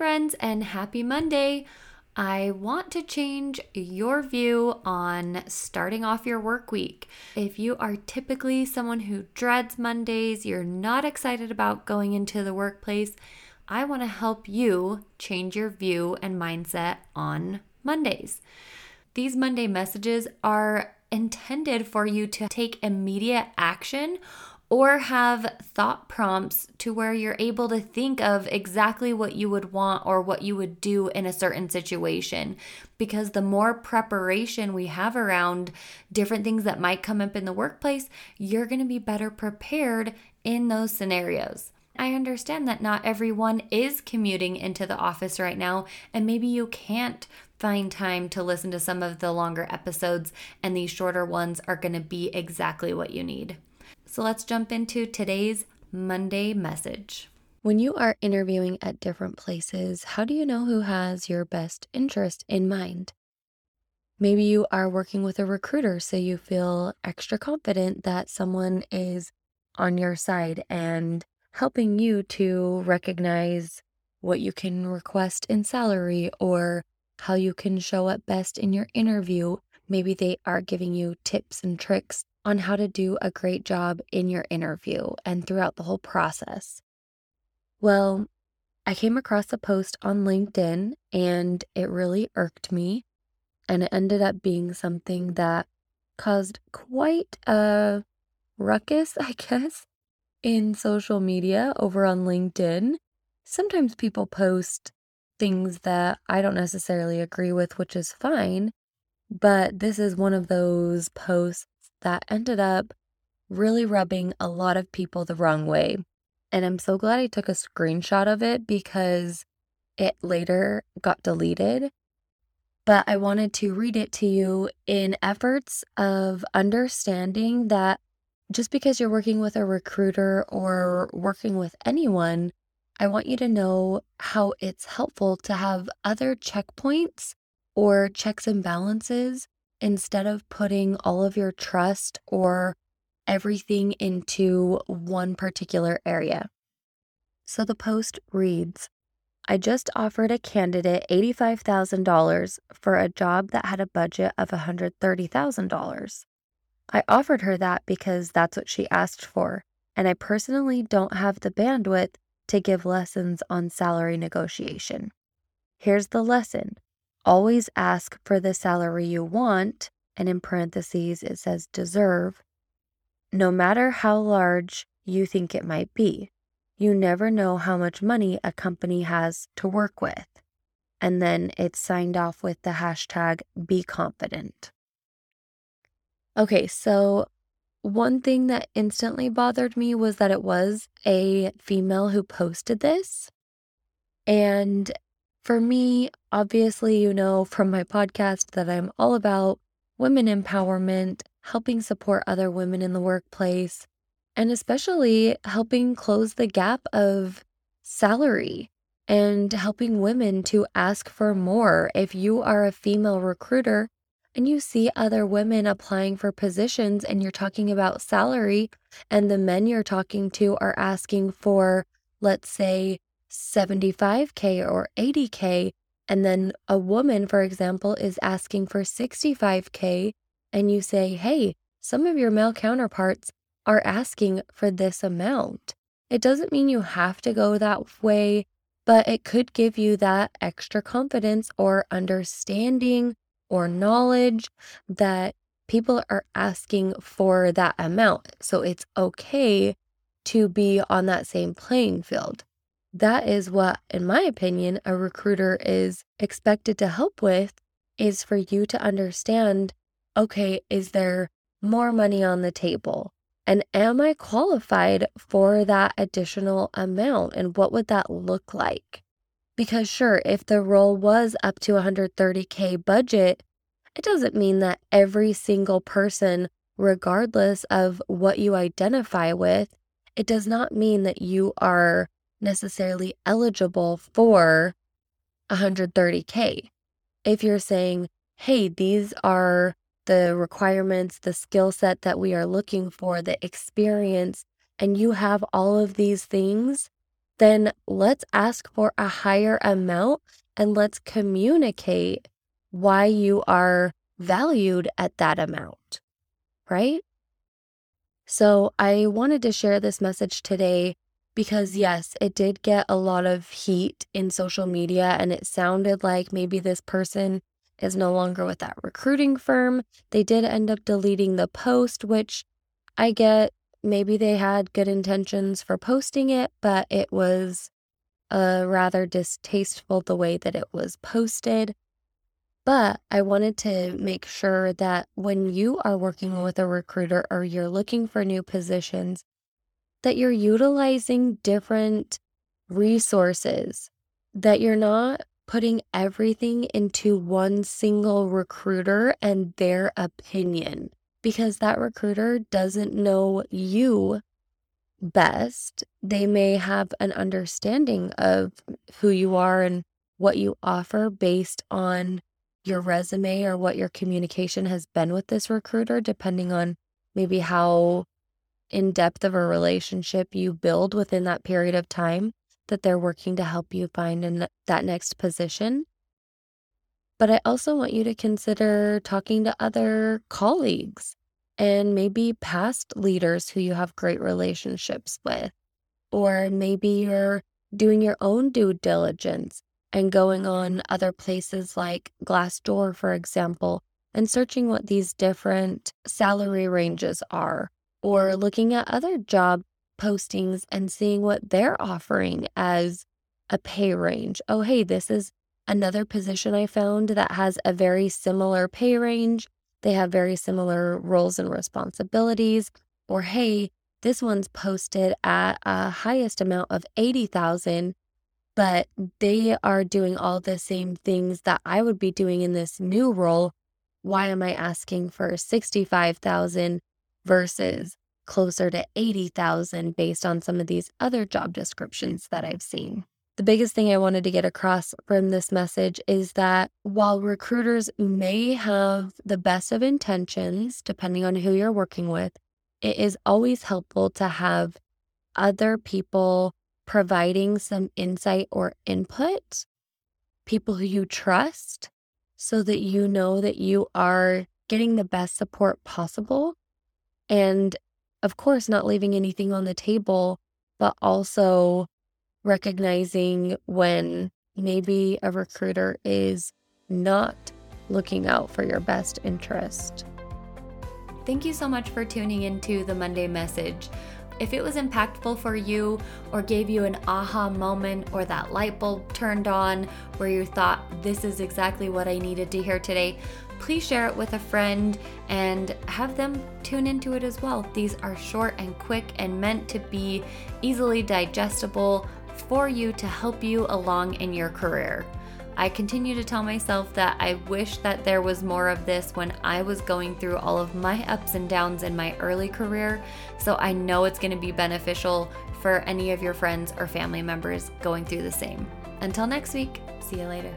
friends, and happy Monday. I want to change your view on starting off your work week. If you are typically someone who dreads Mondays, you're not excited about going into the workplace, I want to help you change your view and mindset on Mondays. These Monday messages are intended for you to take immediate action or have thought prompts to where you're able to think of exactly what you would want or what you would do in a certain situation. Because the more preparation we have around different things that might come up in the workplace, you're to be better prepared in those scenarios. I understand that not everyone is commuting into the office right now, and maybe you can't find time to listen to some of the longer episodes, and these shorter ones are to be exactly what you need. So let's jump into today's Monday message. When you are interviewing at different places, how do you know who has your best interest in mind? Maybe you are working with a recruiter, so you feel extra confident that someone is on your side and helping you to recognize what you can request in salary or how you can show up best in your interview. Maybe they are giving you tips and tricks on how to do a great job in your interview and throughout the whole process. Well, I came across a post on LinkedIn and it really irked me. And it ended up being something that caused quite a ruckus, I guess, in social media over on LinkedIn. Sometimes people post things that I don't necessarily agree with, which is fine. But this is one of those posts that ended up really rubbing a lot of people the wrong way. And I'm so glad I took a screenshot of it because it later got deleted. But I wanted to read it to you in efforts of understanding that just because you're working with a recruiter or working with anyone, I want you to know how it's helpful to have other checkpoints or checks and balances instead of putting all of your trust or everything into one particular area. So the post reads I just offered a candidate $85,000 for a job that had a budget of $130,000. I offered her that because that's what she asked for, and I personally don't have the bandwidth to give lessons on salary negotiation. Here's the lesson Always ask for the salary you want, and in parentheses it says deserve, no matter how large you think it might be. You never know how much money a company has to work with. And then it's signed off with the hashtag be confident. Okay, so one thing that instantly bothered me was that it was a female who posted this. And for me, obviously, you know from my podcast that I'm all about women empowerment, helping support other women in the workplace, and especially helping close the gap of salary and helping women to ask for more. If you are a female recruiter and you see other women applying for positions and you're talking about salary, and the men you're talking to are asking for, let's say, 75K or 80K, and then a woman, for example, is asking for 65K, and you say, hey, some of your male counterparts are asking for this amount. It doesn't mean you have to go that way, but it could give you that extra confidence or understanding or knowledge that people are asking for that amount. So it's okay to be on that same playing field. That is what, in my opinion, a recruiter is expected to help with is for you to understand okay, is there more money on the table? And am I qualified for that additional amount? And what would that look like? Because, sure, if the role was up to 130K budget, it doesn't mean that every single person, regardless of what you identify with, it does not mean that you are necessarily eligible for 130K. If you're saying, hey, these are the requirements, the skill set that we are looking for, the experience, and you have all of these things, then let's ask for a higher amount and let's communicate why you are valued at that amount, right? So I wanted to share this message today because, yes, it did get a lot of heat in social media, and it sounded like maybe this person is no longer with that recruiting firm. They did end up deleting the post, which I get maybe they had good intentions for posting it, but it was uh, rather distasteful the way that it was posted. But I wanted to make sure that when you are working with a recruiter or you're looking for new positions, that you're utilizing different resources, that you're not putting everything into one single recruiter and their opinion because that recruiter doesn't know you best. They may have an understanding of who you are and what you offer based on your resume or what your communication has been with this recruiter, depending on maybe how in depth of a relationship you build within that period of time that they're working to help you find in that next position. But I also want you to consider talking to other colleagues and maybe past leaders who you have great relationships with. Or maybe you're doing your own due diligence and going on other places like Glassdoor, for example, and searching what these different salary ranges are, or looking at other job postings and seeing what they're offering as a pay range. Oh, hey, this is another position I found that has a very similar pay range. They have very similar roles and responsibilities. Or, hey, this one's posted at a highest amount of 80,000 but they are doing all the same things that I would be doing in this new role. Why am I asking for 65,000 versus closer to 80,000 based on some of these other job descriptions that I've seen? The biggest thing I wanted to get across from this message is that while recruiters may have the best of intentions, depending on who you're working with, it is always helpful to have other people providing some insight or input, people who you trust, so that you know that you are getting the best support possible. And of course, not leaving anything on the table, but also recognizing when maybe a recruiter is not looking out for your best interest. Thank you so much for tuning into the Monday message. If it was impactful for you or gave you an aha moment or that light bulb turned on where you thought, this is exactly what I needed to hear today, please share it with a friend and have them tune into it as well. These are short and quick and meant to be easily digestible for you to help you along in your career. I continue to tell myself that I wish that there was more of this when I was going through all of my ups and downs in my early career. So I know it's going to be beneficial for any of your friends or family members going through the same. Until next week, see you later.